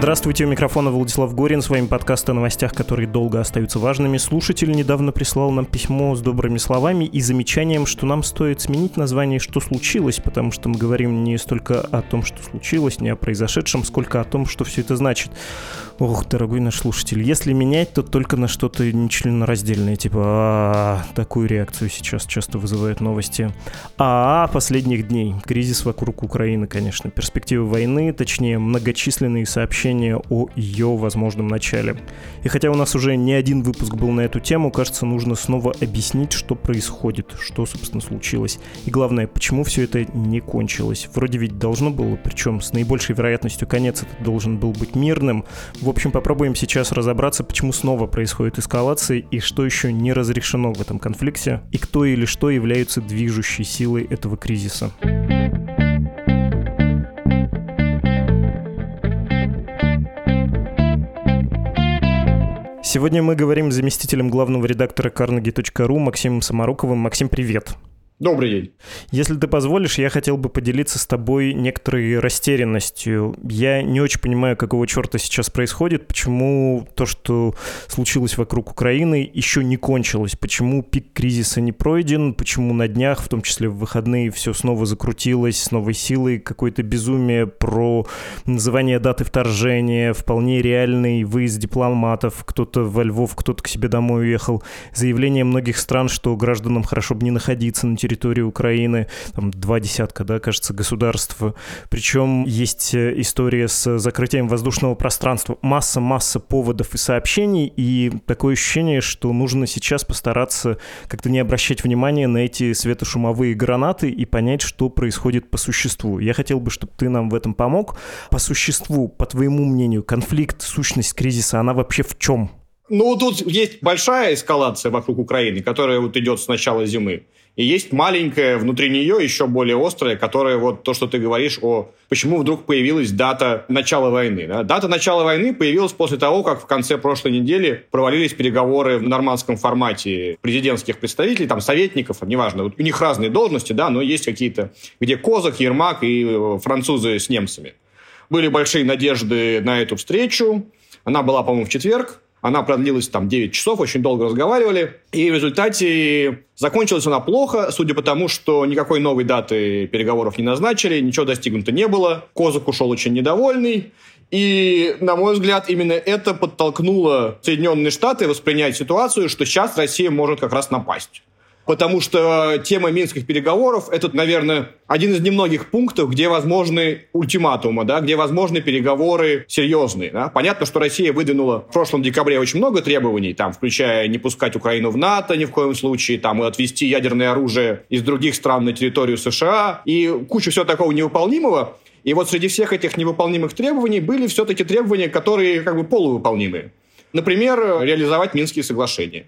Здравствуйте, у микрофона Владислав Горин. С вами подкаст о новостях, которые долго остаются важными. Слушатель недавно прислал нам письмо с добрыми словами и замечанием, что нам стоит сменить название «Что случилось?», потому что мы говорим не столько о том, что случилось, не о произошедшем, сколько о том, что все это значит. Ох, дорогой наш слушатель, если менять, то только на что-то нечленораздельное, типа а такую реакцию сейчас часто вызывают новости. А последних дней. Кризис вокруг Украины, конечно. Перспективы войны, точнее, многочисленные сообщения о ее возможном начале. И хотя у нас уже не один выпуск был на эту тему, кажется, нужно снова объяснить, что происходит, что, собственно, случилось. И главное, почему все это не кончилось. Вроде ведь должно было, причем с наибольшей вероятностью конец этот должен был быть мирным. В общем, попробуем сейчас разобраться, почему снова происходит эскалация и что еще не разрешено в этом конфликте, и кто или что являются движущей силой этого кризиса. Сегодня мы говорим с заместителем главного редактора carnegie.ru Максимом Самаруковым. Максим, привет. Добрый день. Если ты позволишь, я хотел бы поделиться с тобой некоторой растерянностью. Я не очень понимаю, какого черта сейчас происходит, почему то, что случилось вокруг Украины, еще не кончилось, почему пик кризиса не пройден, почему на днях, в том числе в выходные, все снова закрутилось с новой силой, какое-то безумие про называние даты вторжения, вполне реальный выезд дипломатов, кто-то во Львов, кто-то к себе домой уехал, заявление многих стран, что гражданам хорошо бы не находиться на территории территории Украины, там два десятка, да, кажется, государств. Причем есть э, история с закрытием воздушного пространства. Масса-масса поводов и сообщений, и такое ощущение, что нужно сейчас постараться как-то не обращать внимания на эти светошумовые гранаты и понять, что происходит по существу. Я хотел бы, чтобы ты нам в этом помог. По существу, по твоему мнению, конфликт, сущность кризиса, она вообще в чем? Ну, тут есть большая эскалация вокруг Украины, которая вот идет с начала зимы. И есть маленькая внутри нее, еще более острая, которая вот то, что ты говоришь о почему вдруг появилась дата начала войны. Да? Дата начала войны появилась после того, как в конце прошлой недели провалились переговоры в нормандском формате президентских представителей, там, советников, неважно, вот у них разные должности, да, но есть какие-то, где Козак, Ермак и э, французы с немцами. Были большие надежды на эту встречу. Она была, по-моему, в четверг. Она продлилась там 9 часов, очень долго разговаривали. И в результате закончилась она плохо, судя по тому, что никакой новой даты переговоров не назначили, ничего достигнуто не было. Козак ушел очень недовольный. И, на мой взгляд, именно это подтолкнуло Соединенные Штаты воспринять ситуацию, что сейчас Россия может как раз напасть потому что тема минских переговоров – это, наверное, один из немногих пунктов, где возможны ультиматумы, да, где возможны переговоры серьезные. Да. Понятно, что Россия выдвинула в прошлом декабре очень много требований, там, включая не пускать Украину в НАТО ни в коем случае, там, и отвести ядерное оружие из других стран на территорию США, и куча всего такого невыполнимого. И вот среди всех этих невыполнимых требований были все-таки требования, которые как бы полувыполнимые. Например, реализовать Минские соглашения.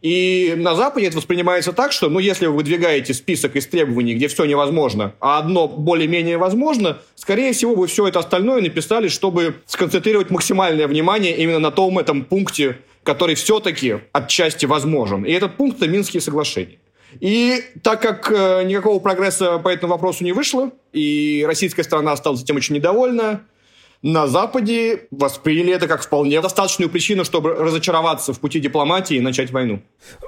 И на Западе это воспринимается так, что, ну, если вы выдвигаете список из требований, где все невозможно, а одно более-менее возможно, скорее всего, вы все это остальное написали, чтобы сконцентрировать максимальное внимание именно на том этом пункте, который все-таки отчасти возможен. И этот пункт – это Минские соглашения. И так как э, никакого прогресса по этому вопросу не вышло, и российская сторона осталась этим очень недовольна, на Западе восприняли это как вполне достаточную причину, чтобы разочароваться в пути дипломатии и начать войну.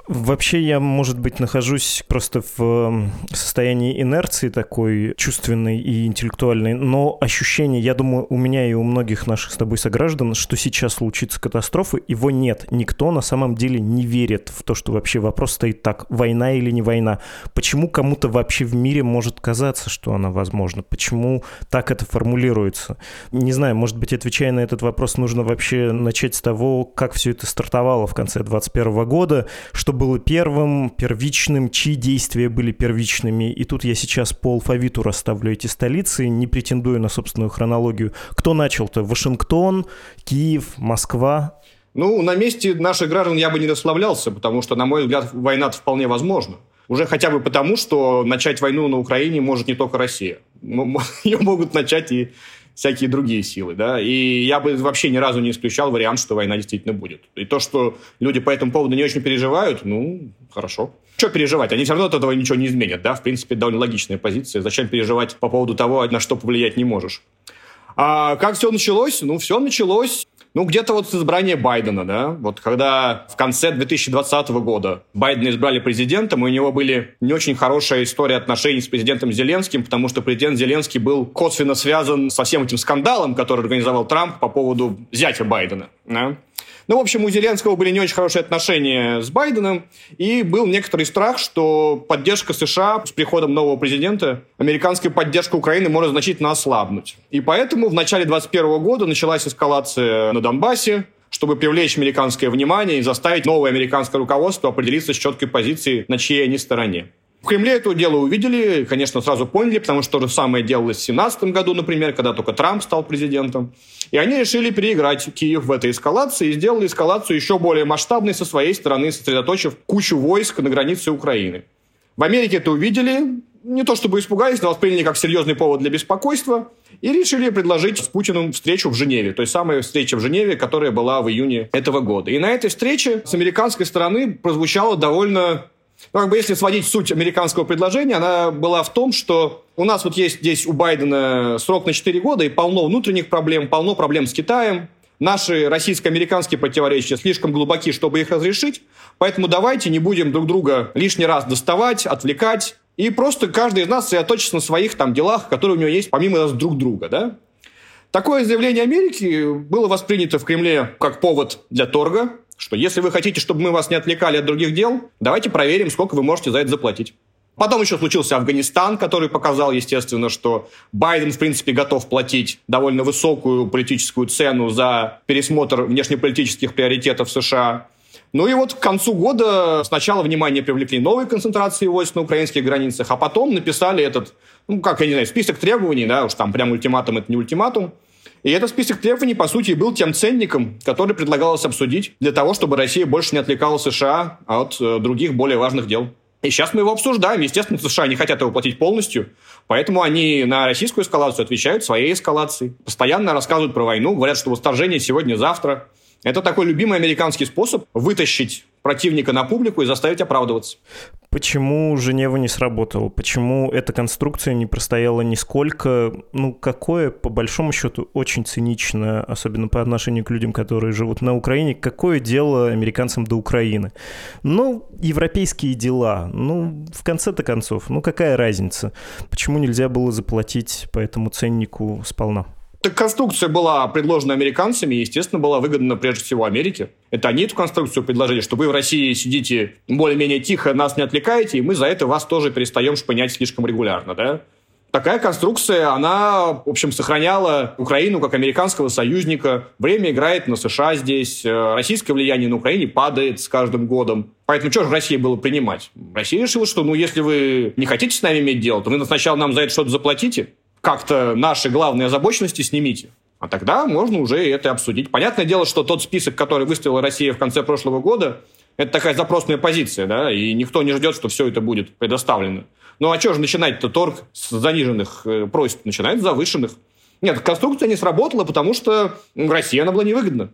Вообще я, может быть, нахожусь просто в эм, состоянии инерции такой чувственной и интеллектуальной, но ощущение, я думаю, у меня и у многих наших с тобой сограждан, что сейчас случится катастрофа, его нет. Никто на самом деле не верит в то, что вообще вопрос стоит так, война или не война. Почему кому-то вообще в мире может казаться, что она возможна? Почему так это формулируется? Не знаю, может быть, отвечая на этот вопрос, нужно вообще начать с того, как все это стартовало в конце 2021 года, что было первым, первичным, чьи действия были первичными. И тут я сейчас по алфавиту расставлю эти столицы, не претендую на собственную хронологию. Кто начал-то? Вашингтон, Киев, Москва? Ну, на месте наших граждан я бы не расслаблялся, потому что, на мой взгляд, война вполне возможна. Уже хотя бы потому, что начать войну на Украине может не только Россия. Ее могут начать и всякие другие силы, да, и я бы вообще ни разу не исключал вариант, что война действительно будет. И то, что люди по этому поводу не очень переживают, ну, хорошо. Что переживать? Они все равно от этого ничего не изменят, да, в принципе, довольно логичная позиция. Зачем переживать по поводу того, на что повлиять не можешь? А как все началось? Ну, все началось ну, где-то вот с избрания Байдена, да, вот когда в конце 2020 года Байдена избрали президентом, и у него были не очень хорошая история отношений с президентом Зеленским, потому что президент Зеленский был косвенно связан со всем этим скандалом, который организовал Трамп по поводу зятя Байдена, да. Ну, в общем, у Зеленского были не очень хорошие отношения с Байденом, и был некоторый страх, что поддержка США с приходом нового президента, американская поддержка Украины может значительно ослабнуть. И поэтому в начале 2021 года началась эскалация на Донбассе, чтобы привлечь американское внимание и заставить новое американское руководство определиться с четкой позицией, на чьей они стороне. В Кремле это дело увидели, конечно, сразу поняли, потому что то же самое делалось в 2017 году, например, когда только Трамп стал президентом. И они решили переиграть Киев в этой эскалации и сделали эскалацию еще более масштабной со своей стороны, сосредоточив кучу войск на границе Украины. В Америке это увидели, не то чтобы испугались, но восприняли как серьезный повод для беспокойства и решили предложить с Путиным встречу в Женеве, то есть самая встреча в Женеве, которая была в июне этого года. И на этой встрече с американской стороны прозвучало довольно ну, как бы если сводить суть американского предложения, она была в том, что у нас вот есть здесь у Байдена срок на 4 года и полно внутренних проблем, полно проблем с Китаем. Наши российско-американские противоречия слишком глубоки, чтобы их разрешить. Поэтому давайте не будем друг друга лишний раз доставать, отвлекать. И просто каждый из нас сосредоточится на своих там делах, которые у него есть помимо нас друг друга. Да? Такое заявление Америки было воспринято в Кремле как повод для торга что если вы хотите, чтобы мы вас не отвлекали от других дел, давайте проверим, сколько вы можете за это заплатить. Потом еще случился Афганистан, который показал, естественно, что Байден, в принципе, готов платить довольно высокую политическую цену за пересмотр внешнеполитических приоритетов США. Ну и вот к концу года сначала внимание привлекли новые концентрации войск на украинских границах, а потом написали этот, ну как, я не знаю, список требований, да, уж там прям ультиматум это не ультиматум, и этот список требований, по сути, был тем ценником, который предлагалось обсудить для того, чтобы Россия больше не отвлекала США от э, других более важных дел. И сейчас мы его обсуждаем. Естественно, США не хотят его платить полностью, поэтому они на российскую эскалацию отвечают своей эскалацией. Постоянно рассказывают про войну, говорят, что восторжение сегодня-завтра. Это такой любимый американский способ вытащить противника на публику и заставить оправдываться. Почему Женева не сработала? Почему эта конструкция не простояла нисколько? Ну, какое, по большому счету, очень циничное, особенно по отношению к людям, которые живут на Украине, какое дело американцам до Украины? Ну, европейские дела. Ну, в конце-то концов, ну какая разница? Почему нельзя было заплатить по этому ценнику сполна? Так конструкция была предложена американцами и, естественно, была выгодна прежде всего Америке. Это они эту конструкцию предложили, что вы в России сидите более-менее тихо, нас не отвлекаете, и мы за это вас тоже перестаем шпынять слишком регулярно, да? Такая конструкция, она, в общем, сохраняла Украину как американского союзника. Время играет на США здесь. Э, российское влияние на Украине падает с каждым годом. Поэтому что же России было принимать? Россия решила, что ну если вы не хотите с нами иметь дело, то вы сначала нам за это что-то заплатите, как-то наши главные озабоченности снимите. А тогда можно уже это обсудить. Понятное дело, что тот список, который выставила Россия в конце прошлого года, это такая запросная позиция, да, и никто не ждет, что все это будет предоставлено. Ну а что же начинать-то торг с заниженных э, просьб? Начинает с завышенных. Нет, конструкция не сработала, потому что Россия она была невыгодна.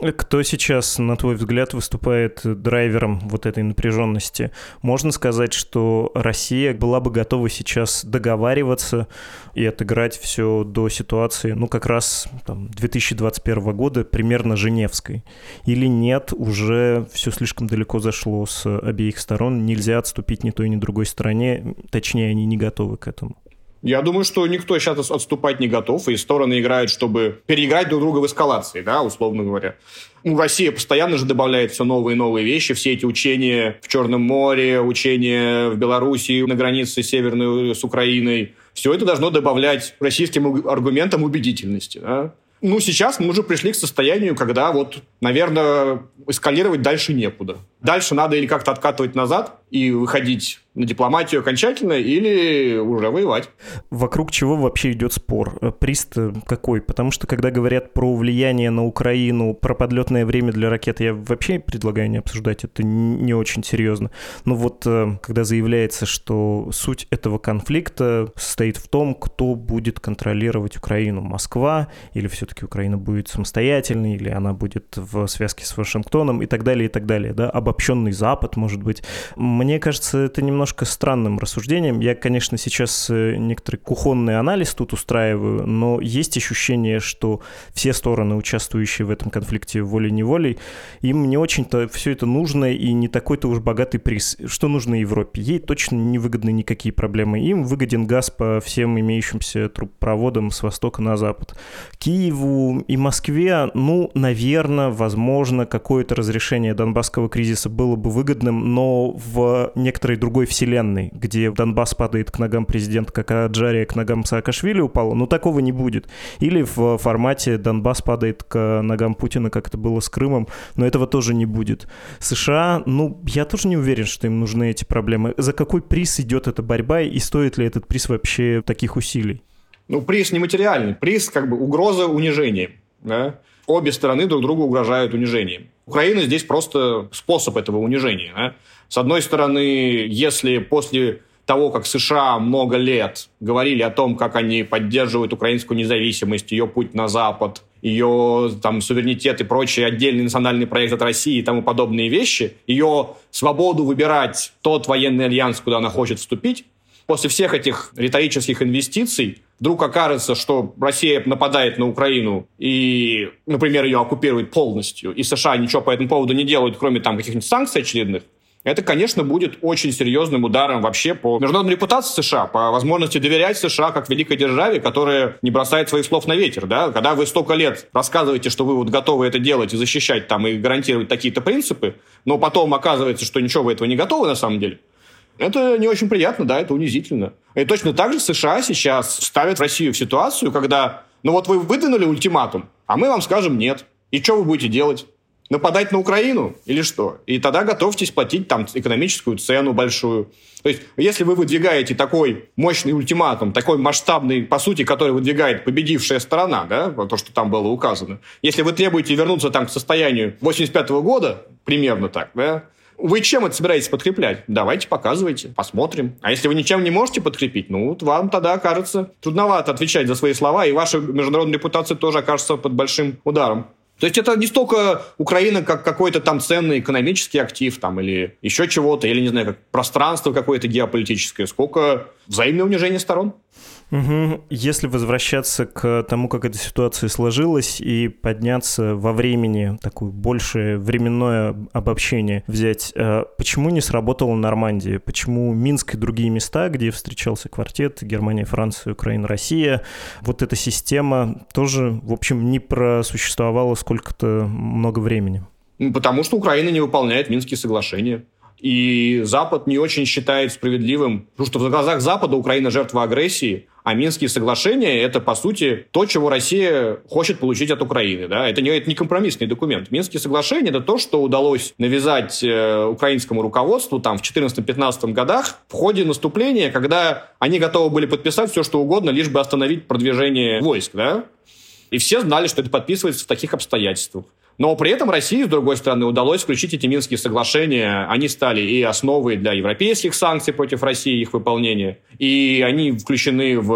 Кто сейчас, на твой взгляд, выступает драйвером вот этой напряженности? Можно сказать, что Россия была бы готова сейчас договариваться и отыграть все до ситуации, ну, как раз там, 2021 года, примерно Женевской? Или нет, уже все слишком далеко зашло с обеих сторон, нельзя отступить ни той, ни другой стороне, точнее, они не готовы к этому? Я думаю, что никто сейчас отступать не готов, и стороны играют, чтобы переиграть друг друга в эскалации, да, условно говоря. Ну, Россия постоянно же добавляет все новые и новые вещи, все эти учения в Черном море, учения в Белоруссии на границе северной с Украиной. Все это должно добавлять российским аргументам убедительности. Да? Ну, сейчас мы уже пришли к состоянию, когда вот, наверное, эскалировать дальше некуда. Дальше надо или как-то откатывать назад и выходить на дипломатию окончательно или уже воевать. Вокруг чего вообще идет спор? Э, приз какой? Потому что когда говорят про влияние на Украину, про подлетное время для ракет, я вообще предлагаю не обсуждать это не очень серьезно. Но вот э, когда заявляется, что суть этого конфликта состоит в том, кто будет контролировать Украину, Москва или все-таки Украина будет самостоятельной, или она будет в связке с Вашингтоном и так далее, и так далее, да, обобщенный Запад, может быть. Мне кажется, это немножко странным рассуждением. Я, конечно, сейчас э, некоторый кухонный анализ тут устраиваю, но есть ощущение, что все стороны, участвующие в этом конфликте волей-неволей, им не очень-то все это нужно и не такой-то уж богатый приз. Что нужно Европе? Ей точно не выгодны никакие проблемы. Им выгоден газ по всем имеющимся трубопроводам с востока на запад. Киеву и Москве, ну, наверное, возможно, какое-то разрешение донбасского кризиса было бы выгодным, но в некоторой другой вселенной, где Донбасс падает к ногам президента, как Аджария к ногам Саакашвили упала, ну, такого не будет. Или в формате Донбасс падает к ногам Путина, как это было с Крымом, но этого тоже не будет. США, ну, я тоже не уверен, что им нужны эти проблемы. За какой приз идет эта борьба и стоит ли этот приз вообще таких усилий? Ну, приз нематериальный. Приз как бы угроза унижения. Да? Обе стороны друг другу угрожают унижением. Украина здесь просто способ этого унижения. Да? С одной стороны, если после того, как США много лет говорили о том, как они поддерживают украинскую независимость, ее путь на Запад, ее там, суверенитет и прочие отдельный национальный проект от России и тому подобные вещи, ее свободу выбирать тот военный альянс, куда она хочет вступить, после всех этих риторических инвестиций вдруг окажется, что Россия нападает на Украину и, например, ее оккупирует полностью, и США ничего по этому поводу не делают, кроме там каких-нибудь санкций очередных, это, конечно, будет очень серьезным ударом вообще по международной репутации США, по возможности доверять США как великой державе, которая не бросает своих слов на ветер. Да? Когда вы столько лет рассказываете, что вы вот готовы это делать и защищать там, и гарантировать такие-то принципы, но потом оказывается, что ничего вы этого не готовы на самом деле, это не очень приятно, да, это унизительно. И точно так же США сейчас ставят Россию в ситуацию, когда, ну вот вы выдвинули ультиматум, а мы вам скажем нет. И что вы будете делать? нападать на Украину или что? И тогда готовьтесь платить там экономическую цену большую. То есть, если вы выдвигаете такой мощный ультиматум, такой масштабный, по сути, который выдвигает победившая сторона, да, то, что там было указано, если вы требуете вернуться там к состоянию 85 -го года, примерно так, да, вы чем это собираетесь подкреплять? Давайте показывайте, посмотрим. А если вы ничем не можете подкрепить, ну, вот вам тогда окажется трудновато отвечать за свои слова, и ваша международная репутация тоже окажется под большим ударом. То есть это не столько Украина как какой-то там ценный экономический актив там, или еще чего-то, или, не знаю, как пространство какое-то геополитическое, сколько взаимное унижение сторон. Угу. Если возвращаться к тому, как эта ситуация сложилась, и подняться во времени, такое большее временное обобщение взять, э, почему не сработала Нормандия? Почему Минск и другие места, где встречался квартет, Германия, Франция, Украина, Россия, вот эта система тоже, в общем, не просуществовала сколько-то много времени? Ну, потому что Украина не выполняет Минские соглашения. И Запад не очень считает справедливым, потому что в глазах Запада Украина жертва агрессии, а Минские соглашения – это, по сути, то, чего Россия хочет получить от Украины. Да? Это, не, это не компромиссный документ. Минские соглашения – это то, что удалось навязать э, украинскому руководству там, в 2014-2015 годах в ходе наступления, когда они готовы были подписать все, что угодно, лишь бы остановить продвижение войск. Да? И все знали, что это подписывается в таких обстоятельствах. Но при этом России, с другой стороны, удалось включить эти Минские соглашения. Они стали и основой для европейских санкций против России, их выполнения. И они включены в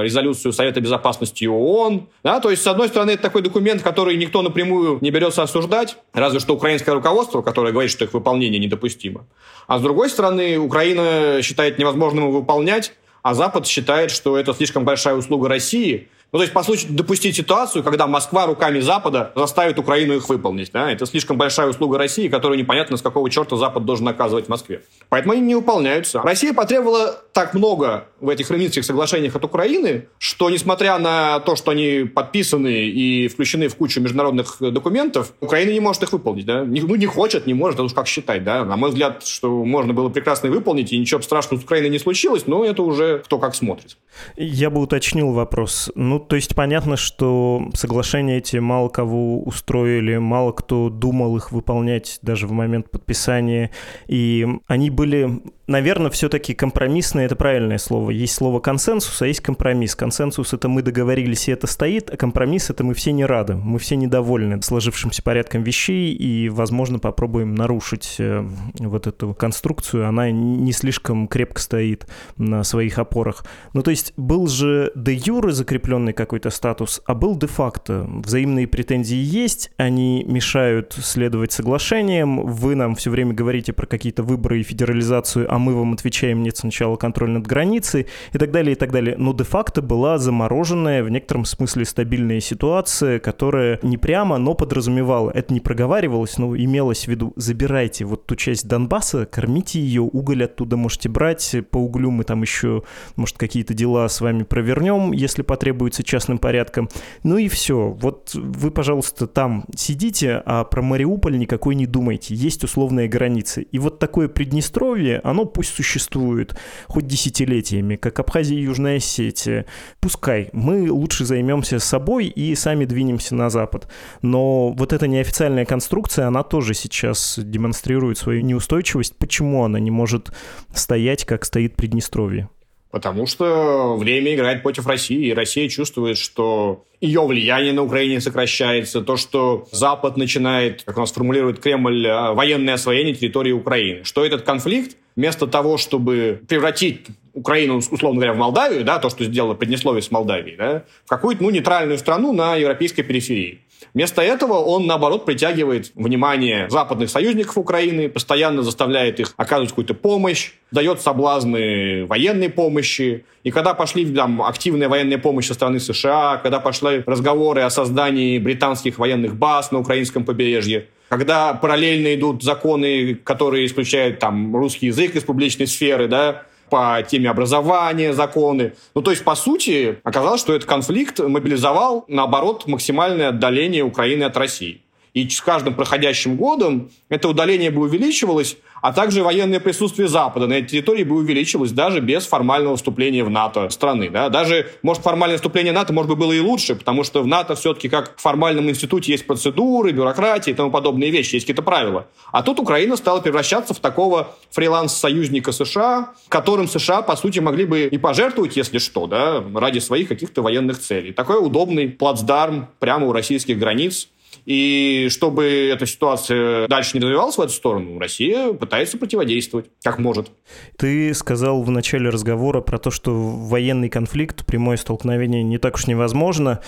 э, резолюцию Совета Безопасности ООН. Да? То есть, с одной стороны, это такой документ, который никто напрямую не берется осуждать, разве что украинское руководство, которое говорит, что их выполнение недопустимо. А с другой стороны, Украина считает невозможным его выполнять, а Запад считает, что это слишком большая услуга России, ну, то есть, по сути, допустить ситуацию, когда Москва руками Запада заставит Украину их выполнить. Да? Это слишком большая услуга России, которую непонятно, с какого черта Запад должен оказывать в Москве. Поэтому они не выполняются. Россия потребовала так много в этих Реминских соглашениях от Украины, что, несмотря на то, что они подписаны и включены в кучу международных документов, Украина не может их выполнить. Да? Ну, не хочет, не может, это уж как считать. Да? На мой взгляд, что можно было прекрасно выполнить, и ничего страшного с Украиной не случилось, но это уже кто как смотрит. Я бы уточнил вопрос. Ну, Ну, то есть понятно, что соглашения эти мало кого устроили, мало кто думал их выполнять даже в момент подписания, и они были наверное, все-таки компромиссное — это правильное слово. Есть слово консенсус, а есть компромисс. Консенсус — это мы договорились, и это стоит, а компромисс — это мы все не рады, мы все недовольны сложившимся порядком вещей, и, возможно, попробуем нарушить э, вот эту конструкцию. Она не слишком крепко стоит на своих опорах. Ну, то есть был же де юре закрепленный какой-то статус, а был де-факто. Взаимные претензии есть, они мешают следовать соглашениям, вы нам все время говорите про какие-то выборы и федерализацию, а мы вам отвечаем, нет сначала контроль над границей и так далее, и так далее. Но де-факто была замороженная в некотором смысле стабильная ситуация, которая не прямо, но подразумевала. Это не проговаривалось, но имелось в виду, забирайте вот ту часть Донбасса, кормите ее, уголь оттуда можете брать, по углю мы там еще, может, какие-то дела с вами провернем, если потребуется частным порядком. Ну и все. Вот вы, пожалуйста, там сидите, а про Мариуполь никакой не думайте. Есть условные границы. И вот такое Приднестровье, оно пусть существует хоть десятилетиями, как Абхазия и Южная Осетия. Пускай. Мы лучше займемся собой и сами двинемся на Запад. Но вот эта неофициальная конструкция, она тоже сейчас демонстрирует свою неустойчивость. Почему она не может стоять, как стоит Приднестровье? Потому что время играет против России, и Россия чувствует, что ее влияние на Украине сокращается, то, что Запад начинает, как у нас формулирует Кремль, а, военное освоение территории Украины. Что этот конфликт, вместо того, чтобы превратить Украину, условно говоря, в Молдавию, да, то, что сделала Приднестровье с Молдавией, да, в какую-то ну, нейтральную страну на европейской периферии. Вместо этого он, наоборот, притягивает внимание западных союзников Украины, постоянно заставляет их оказывать какую-то помощь, дает соблазны военной помощи. И когда пошли там, активная военная помощь со стороны США, когда пошли разговоры о создании британских военных баз на украинском побережье, когда параллельно идут законы, которые исключают там русский язык из публичной сферы, да, по теме образования, законы. Ну, то есть, по сути, оказалось, что этот конфликт мобилизовал, наоборот, максимальное отдаление Украины от России. И с каждым проходящим годом это удаление бы увеличивалось, а также военное присутствие Запада на этой территории бы увеличилось даже без формального вступления в НАТО страны. Да? Даже, может, формальное вступление НАТО, может быть, было и лучше, потому что в НАТО все-таки как в формальном институте есть процедуры, бюрократия и тому подобные вещи, есть какие-то правила. А тут Украина стала превращаться в такого фриланс-союзника США, которым США, по сути, могли бы и пожертвовать, если что, да, ради своих каких-то военных целей. Такой удобный плацдарм прямо у российских границ, и чтобы эта ситуация дальше не развивалась в эту сторону, Россия пытается противодействовать, как может. Ты сказал в начале разговора про то, что военный конфликт, прямое столкновение не так уж невозможно.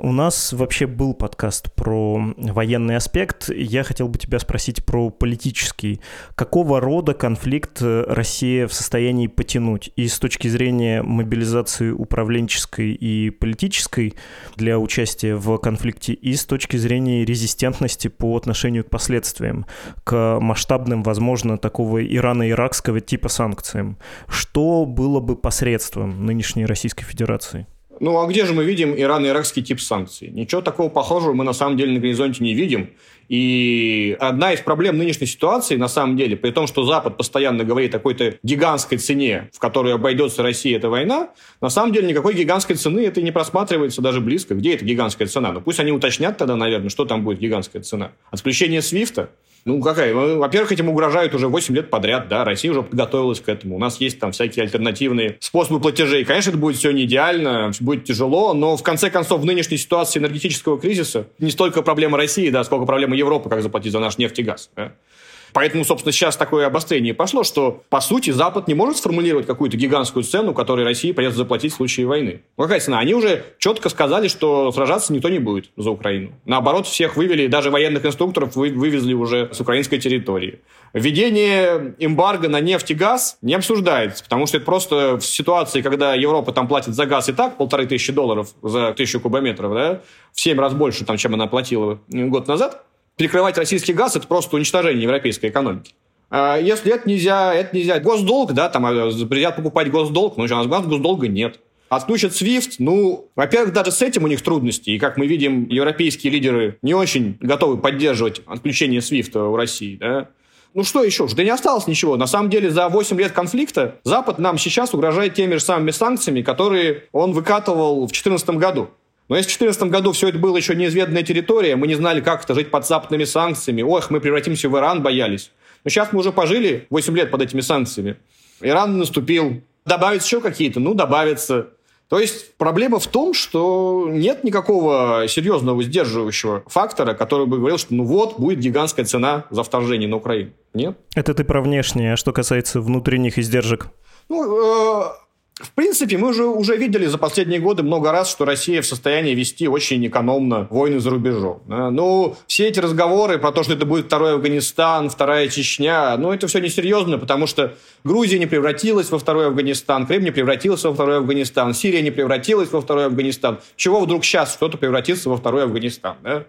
У нас вообще был подкаст про военный аспект. Я хотел бы тебя спросить про политический. Какого рода конфликт Россия в состоянии потянуть? И с точки зрения мобилизации управленческой и политической для участия в конфликте, и с точки зрения резистентности по отношению к последствиям, к масштабным, возможно, такого ирано-иракского типа санкциям. Что было бы посредством нынешней Российской Федерации? Ну, а где же мы видим ирано-иракский тип санкций? Ничего такого похожего мы на самом деле на горизонте не видим. И одна из проблем нынешней ситуации, на самом деле, при том, что Запад постоянно говорит о какой-то гигантской цене, в которой обойдется Россия эта война, на самом деле никакой гигантской цены это не просматривается даже близко. Где эта гигантская цена? Ну, пусть они уточнят тогда, наверное, что там будет гигантская цена. Отключение Свифта? Ну, какая? Во-первых, этим угрожают уже 8 лет подряд, да, Россия уже подготовилась к этому. У нас есть там всякие альтернативные способы платежей. Конечно, это будет все не идеально, будет тяжело, но в конце концов в нынешней ситуации энергетического кризиса не столько проблема России, да, сколько проблема Европы, как заплатить за наш нефть и газ. Да? Поэтому, собственно, сейчас такое обострение пошло, что, по сути, Запад не может сформулировать какую-то гигантскую цену, которую России придется заплатить в случае войны. Ну, какая цена? Они уже четко сказали, что сражаться никто не будет за Украину. Наоборот, всех вывели, даже военных инструкторов вывезли уже с украинской территории. Введение эмбарго на нефть и газ не обсуждается, потому что это просто в ситуации, когда Европа там платит за газ и так полторы тысячи долларов за тысячу кубометров, да, в семь раз больше, там, чем она платила год назад, перекрывать российский газ – это просто уничтожение европейской экономики. А если это нельзя, это нельзя. Госдолг, да, там а, запретят покупать госдолг, но у нас госдолга нет. Отключат SWIFT, ну, во-первых, даже с этим у них трудности. И, как мы видим, европейские лидеры не очень готовы поддерживать отключение SWIFT у России, да. Ну что еще? Да не осталось ничего. На самом деле за 8 лет конфликта Запад нам сейчас угрожает теми же самыми санкциями, которые он выкатывал в 2014 году. Но если в 2014 году все это было еще неизведанная территория, мы не знали, как это жить под западными санкциями, ох, мы превратимся в Иран, боялись. Но сейчас мы уже пожили 8 лет под этими санкциями. Иран наступил. Добавить еще какие-то? Ну, добавится. То есть проблема в том, что нет никакого серьезного сдерживающего фактора, который бы говорил, что ну вот, будет гигантская цена за вторжение на Украину. Нет. Это ты про внешнее. А что касается внутренних издержек? Ну, э, в принципе, мы уже, уже видели за последние годы много раз, что Россия в состоянии вести очень экономно войны за рубежом. Ну, все эти разговоры про то, что это будет второй Афганистан, вторая Чечня, ну, это все несерьезно, потому что Грузия не превратилась во второй Афганистан, Крым не превратился во второй Афганистан, Сирия не превратилась во второй Афганистан. Чего вдруг сейчас что-то превратится во второй Афганистан? Да?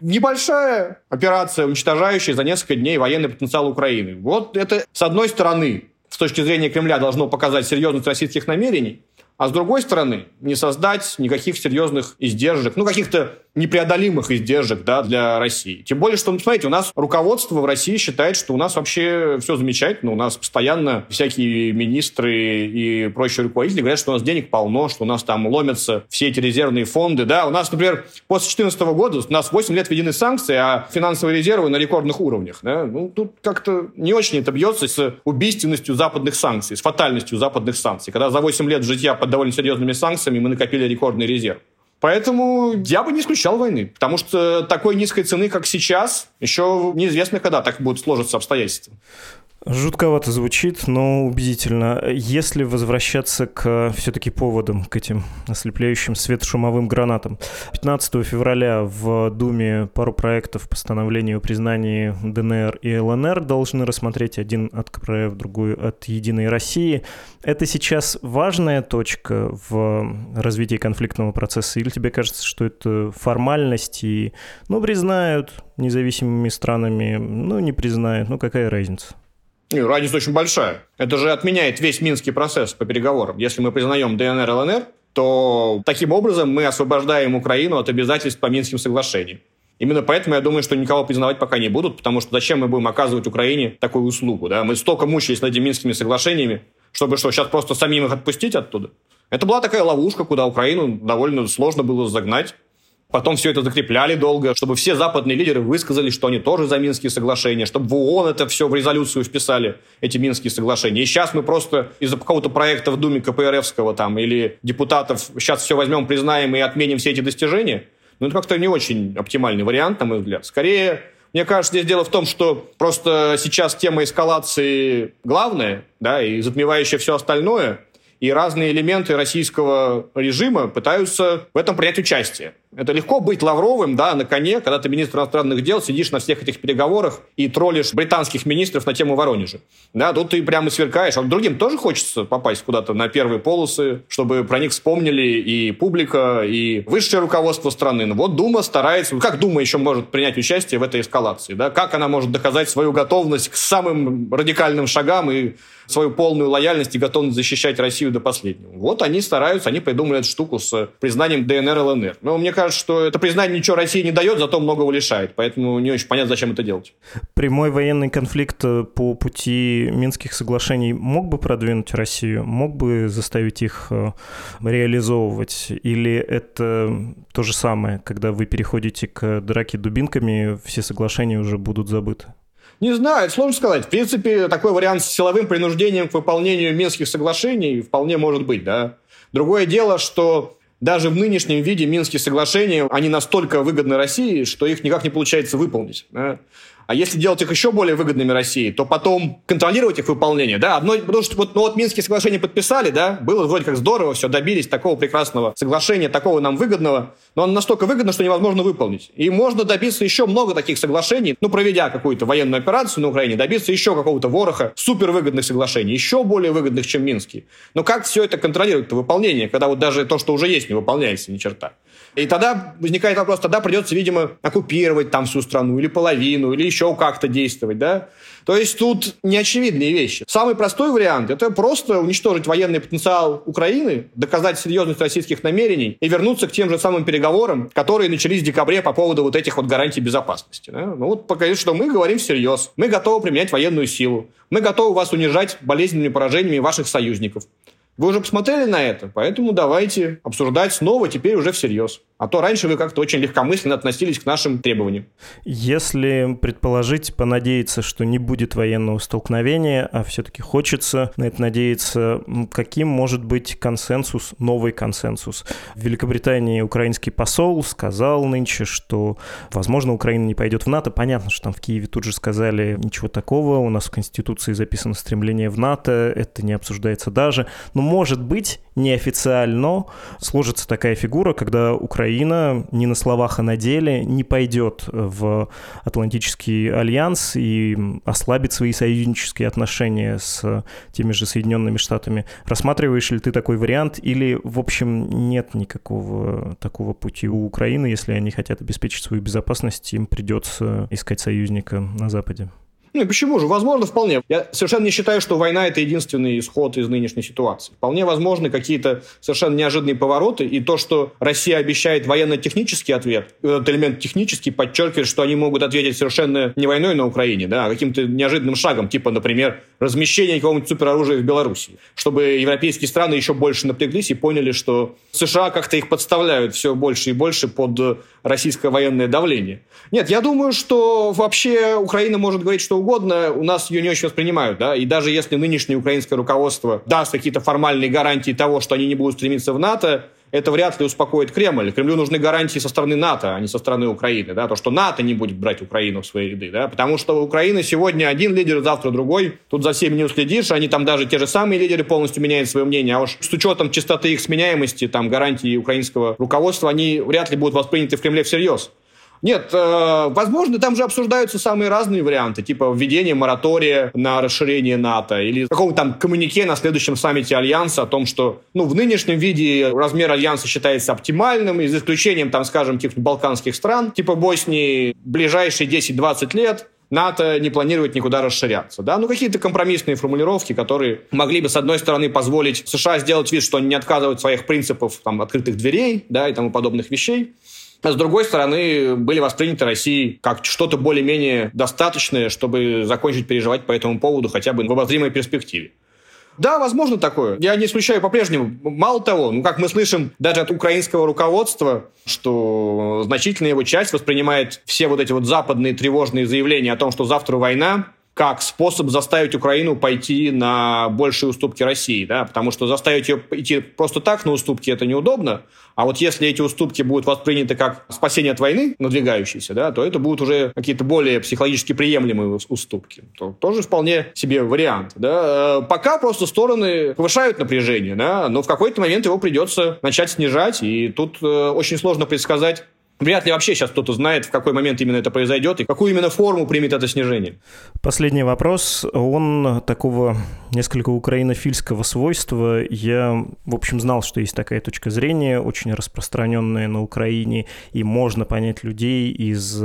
Небольшая операция, уничтожающая за несколько дней военный потенциал Украины. Вот это, с одной стороны, точки зрения Кремля должно показать серьезность российских намерений, а с другой стороны, не создать никаких серьезных издержек, ну, каких-то непреодолимых издержек да, для России. Тем более, что, ну, смотрите, у нас руководство в России считает, что у нас вообще все замечательно, у нас постоянно всякие министры и прочие руководители говорят, что у нас денег полно, что у нас там ломятся все эти резервные фонды. Да, у нас, например, после 2014 года у нас 8 лет введены санкции, а финансовые резервы на рекордных уровнях. Да? Ну, тут как-то не очень это бьется с убийственностью западных санкций, с фатальностью западных санкций. Когда за 8 лет житья под довольно серьезными санкциями мы накопили рекордный резерв. Поэтому я бы не исключал войны, потому что такой низкой цены, как сейчас, еще неизвестно, когда так будут сложиться обстоятельства. Жутковато звучит, но убедительно. Если возвращаться к все-таки поводам, к этим ослепляющим светошумовым гранатам. 15 февраля в Думе пару проектов постановления о признании ДНР и ЛНР должны рассмотреть один от КПРФ, другую от Единой России. Это сейчас важная точка в развитии конфликтного процесса? Или тебе кажется, что это формальность и, ну, признают независимыми странами, ну, не признают, ну, какая разница? Не, разница очень большая. Это же отменяет весь минский процесс по переговорам. Если мы признаем ДНР и ЛНР, то таким образом мы освобождаем Украину от обязательств по Минским соглашениям. Именно поэтому я думаю, что никого признавать пока не будут, потому что зачем мы будем оказывать Украине такую услугу? Да? Мы столько мучились над этими Минскими соглашениями, чтобы что, сейчас просто самим их отпустить оттуда? Это была такая ловушка, куда Украину довольно сложно было загнать. Потом все это закрепляли долго, чтобы все западные лидеры высказали, что они тоже за Минские соглашения, чтобы в ООН это все в резолюцию вписали, эти Минские соглашения. И сейчас мы просто из-за какого-то проекта в Думе КПРФского там или депутатов сейчас все возьмем, признаем и отменим все эти достижения. Ну, это как-то не очень оптимальный вариант, на мой взгляд. Скорее, мне кажется, здесь дело в том, что просто сейчас тема эскалации главная, да, и затмевающая все остальное, и разные элементы российского режима пытаются в этом принять участие. Это легко быть Лавровым, да, на коне, когда ты министр иностранных дел, сидишь на всех этих переговорах и троллишь британских министров на тему Воронежа. Да, тут ты прямо сверкаешь. А другим тоже хочется попасть куда-то на первые полосы, чтобы про них вспомнили и публика, и высшее руководство страны. Ну вот Дума старается... Как Дума еще может принять участие в этой эскалации? Да? Как она может доказать свою готовность к самым радикальным шагам и свою полную лояльность и готовность защищать Россию до последнего? Вот они стараются, они придумали эту штуку с признанием ДНР и ЛНР. Но мне кажется, что это признание ничего России не дает, зато многого лишает. Поэтому не очень понятно, зачем это делать. Прямой военный конфликт э, по пути Минских соглашений мог бы продвинуть Россию? Мог бы заставить их э, реализовывать? Или это то же самое, когда вы переходите к драке дубинками, все соглашения уже будут забыты? Не знаю, это сложно сказать. В принципе, такой вариант с силовым принуждением к выполнению Минских соглашений вполне может быть, да. Другое дело, что даже в нынешнем виде Минские соглашения, они настолько выгодны России, что их никак не получается выполнить. Да? А если делать их еще более выгодными России, то потом контролировать их выполнение, да, одно, потому что вот, ну, вот Минские соглашения подписали, да, было вроде как здорово, все, добились такого прекрасного соглашения, такого нам выгодного, но оно настолько выгодно, что невозможно выполнить. И можно добиться еще много таких соглашений, ну, проведя какую-то военную операцию на Украине, добиться еще какого-то вороха супервыгодных соглашений, еще более выгодных, чем Минские. Но как все это контролировать, это выполнение, когда вот даже то, что уже есть, не выполняется ни черта. И тогда возникает вопрос, тогда придется, видимо, оккупировать там всю страну или половину, или еще как-то действовать, да? То есть тут неочевидные вещи. Самый простой вариант – это просто уничтожить военный потенциал Украины, доказать серьезность российских намерений и вернуться к тем же самым переговорам, которые начались в декабре по поводу вот этих вот гарантий безопасности. Да? Ну вот показать, что мы говорим всерьез. Мы готовы применять военную силу. Мы готовы вас унижать болезненными поражениями ваших союзников. Вы уже посмотрели на это, поэтому давайте обсуждать снова, теперь уже всерьез. А то раньше вы как-то очень легкомысленно относились к нашим требованиям. Если предположить, понадеяться, что не будет военного столкновения, а все-таки хочется на это надеяться, каким может быть консенсус, новый консенсус? В Великобритании украинский посол сказал нынче, что, возможно, Украина не пойдет в НАТО. Понятно, что там в Киеве тут же сказали ничего такого, у нас в Конституции записано стремление в НАТО, это не обсуждается даже. Но, может быть, неофициально сложится такая фигура, когда Украина не на словах, а на деле не пойдет в Атлантический альянс и ослабит свои союзнические отношения с теми же Соединенными Штатами. Рассматриваешь ли ты такой вариант или, в общем, нет никакого такого пути у Украины, если они хотят обеспечить свою безопасность, им придется искать союзника на Западе? Ну, почему же? Возможно, вполне. Я совершенно не считаю, что война – это единственный исход из нынешней ситуации. Вполне возможны какие-то совершенно неожиданные повороты, и то, что Россия обещает военно-технический ответ, этот элемент технический подчеркивает, что они могут ответить совершенно не войной на Украине, да, а каким-то неожиданным шагом, типа, например, размещения какого-нибудь супероружия в Беларуси, чтобы европейские страны еще больше напряглись и поняли, что США как-то их подставляют все больше и больше под российское военное давление. Нет, я думаю, что вообще Украина может говорить, что угодно, у нас ее не очень воспринимают, да, и даже если нынешнее украинское руководство даст какие-то формальные гарантии того, что они не будут стремиться в НАТО, это вряд ли успокоит Кремль. Кремлю нужны гарантии со стороны НАТО, а не со стороны Украины. Да? То, что НАТО не будет брать Украину в свои ряды. Да? Потому что у Украины сегодня один лидер, завтра другой. Тут за всеми не уследишь. Они там даже те же самые лидеры полностью меняют свое мнение. А уж с учетом частоты их сменяемости, там, гарантии украинского руководства, они вряд ли будут восприняты в Кремле всерьез. Нет, э, возможно, там же обсуждаются самые разные варианты, типа введение моратория на расширение НАТО или какого-то там коммунике на следующем саммите Альянса о том, что ну, в нынешнем виде размер Альянса считается оптимальным, и за исключением, там, скажем, каких-нибудь балканских стран, типа Боснии, ближайшие 10-20 лет НАТО не планирует никуда расширяться. Да? Ну, какие-то компромиссные формулировки, которые могли бы, с одной стороны, позволить США сделать вид, что они не отказывают своих принципов там, открытых дверей да, и тому подобных вещей, с другой стороны, были восприняты Россией как что-то более-менее достаточное, чтобы закончить переживать по этому поводу хотя бы в обозримой перспективе. Да, возможно такое. Я не исключаю по-прежнему. Мало того, ну, как мы слышим даже от украинского руководства, что значительная его часть воспринимает все вот эти вот западные тревожные заявления о том, что завтра война, как способ заставить Украину пойти на большие уступки России, да, потому что заставить ее идти просто так на уступки это неудобно, а вот если эти уступки будут восприняты как спасение от войны, надвигающейся, да, то это будут уже какие-то более психологически приемлемые уступки. То, тоже вполне себе вариант. Да. Э, пока просто стороны повышают напряжение, да, но в какой-то момент его придется начать снижать, и тут э, очень сложно предсказать, Вряд ли вообще сейчас кто-то знает, в какой момент именно это произойдет и какую именно форму примет это снижение. Последний вопрос. Он такого несколько украинофильского свойства. Я, в общем, знал, что есть такая точка зрения, очень распространенная на Украине, и можно понять людей из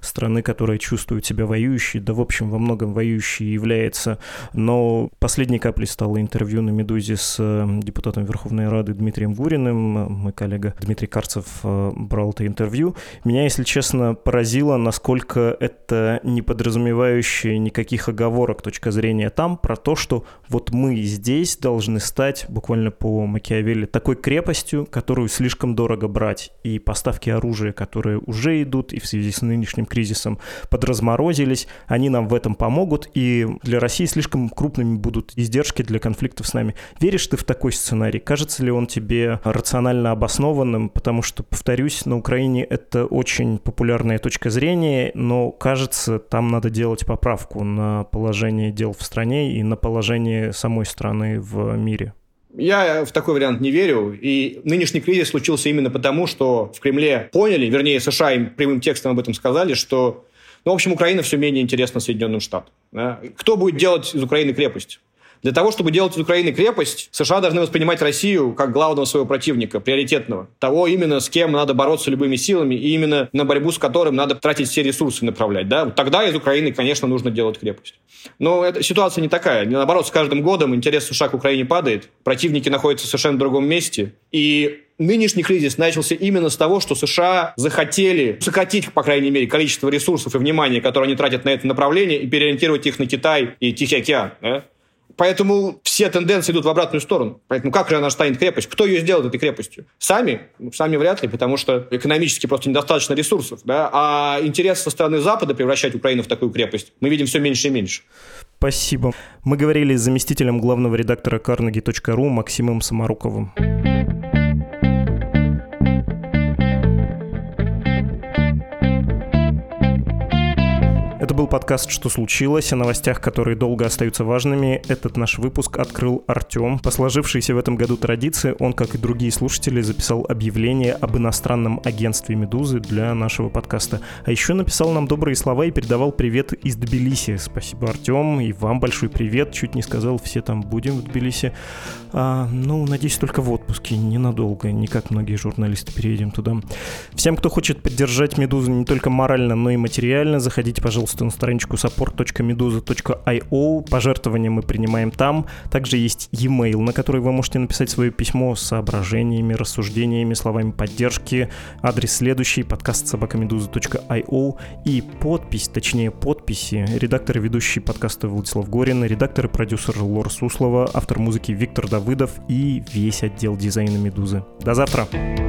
страны, которая чувствует себя воюющей, да, в общем, во многом воюющей является. Но последней каплей стало интервью на «Медузе» с депутатом Верховной Рады Дмитрием Гуриным. Мой коллега Дмитрий Карцев э, брал это интервью интервью. Меня, если честно, поразило, насколько это не подразумевающая никаких оговорок точка зрения там про то, что вот мы здесь должны стать буквально по Макиавелли такой крепостью, которую слишком дорого брать. И поставки оружия, которые уже идут и в связи с нынешним кризисом подразморозились, они нам в этом помогут, и для России слишком крупными будут издержки для конфликтов с нами. Веришь ты в такой сценарий? Кажется ли он тебе рационально обоснованным? Потому что, повторюсь, на Украине это очень популярная точка зрения, но кажется, там надо делать поправку на положение дел в стране и на положение самой страны в мире. Я в такой вариант не верю. И нынешний кризис случился именно потому, что в Кремле поняли, вернее, США им прямым текстом об этом сказали, что, ну, в общем, Украина все менее интересна Соединенным Штатам. Кто будет делать из Украины крепость? Для того, чтобы делать из Украины крепость, США должны воспринимать Россию как главного своего противника, приоритетного. Того именно, с кем надо бороться любыми силами, и именно на борьбу с которым надо тратить все ресурсы направлять. Да? Тогда из Украины, конечно, нужно делать крепость. Но эта ситуация не такая. Наоборот, с каждым годом интерес США к Украине падает, противники находятся в совершенно другом месте, и Нынешний кризис начался именно с того, что США захотели сократить, по крайней мере, количество ресурсов и внимания, которые они тратят на это направление, и переориентировать их на Китай и Тихий океан. Да? Поэтому все тенденции идут в обратную сторону. Поэтому как же она станет крепостью? Кто ее сделает этой крепостью? Сами? Ну, сами вряд ли, потому что экономически просто недостаточно ресурсов. Да? А интерес со стороны Запада превращать Украину в такую крепость мы видим все меньше и меньше. Спасибо. Мы говорили с заместителем главного редактора carnegie.ru Максимом Самаруковым. Был подкаст «Что случилось?» о новостях, которые долго остаются важными. Этот наш выпуск открыл Артем. По сложившейся в этом году традиции, он, как и другие слушатели, записал объявление об иностранном агентстве «Медузы» для нашего подкаста. А еще написал нам добрые слова и передавал привет из Тбилиси. Спасибо, Артем, и вам большой привет. Чуть не сказал, все там будем в Тбилиси. А, ну, надеюсь, только в отпуске, ненадолго. Не как многие журналисты переедем туда. Всем, кто хочет поддержать «Медузу» не только морально, но и материально, заходите, пожалуйста, на страничку support.meduza.io. Пожертвования мы принимаем там. Также есть e-mail, на который вы можете написать свое письмо с соображениями, рассуждениями, словами поддержки. Адрес следующий, подкаст собакамедуза.io и подпись, точнее подписи, редактор и ведущий подкаста Владислав Горин, редактор и продюсер Лор Суслова, автор музыки Виктор Давыдов и весь отдел дизайна «Медузы». До завтра! thank you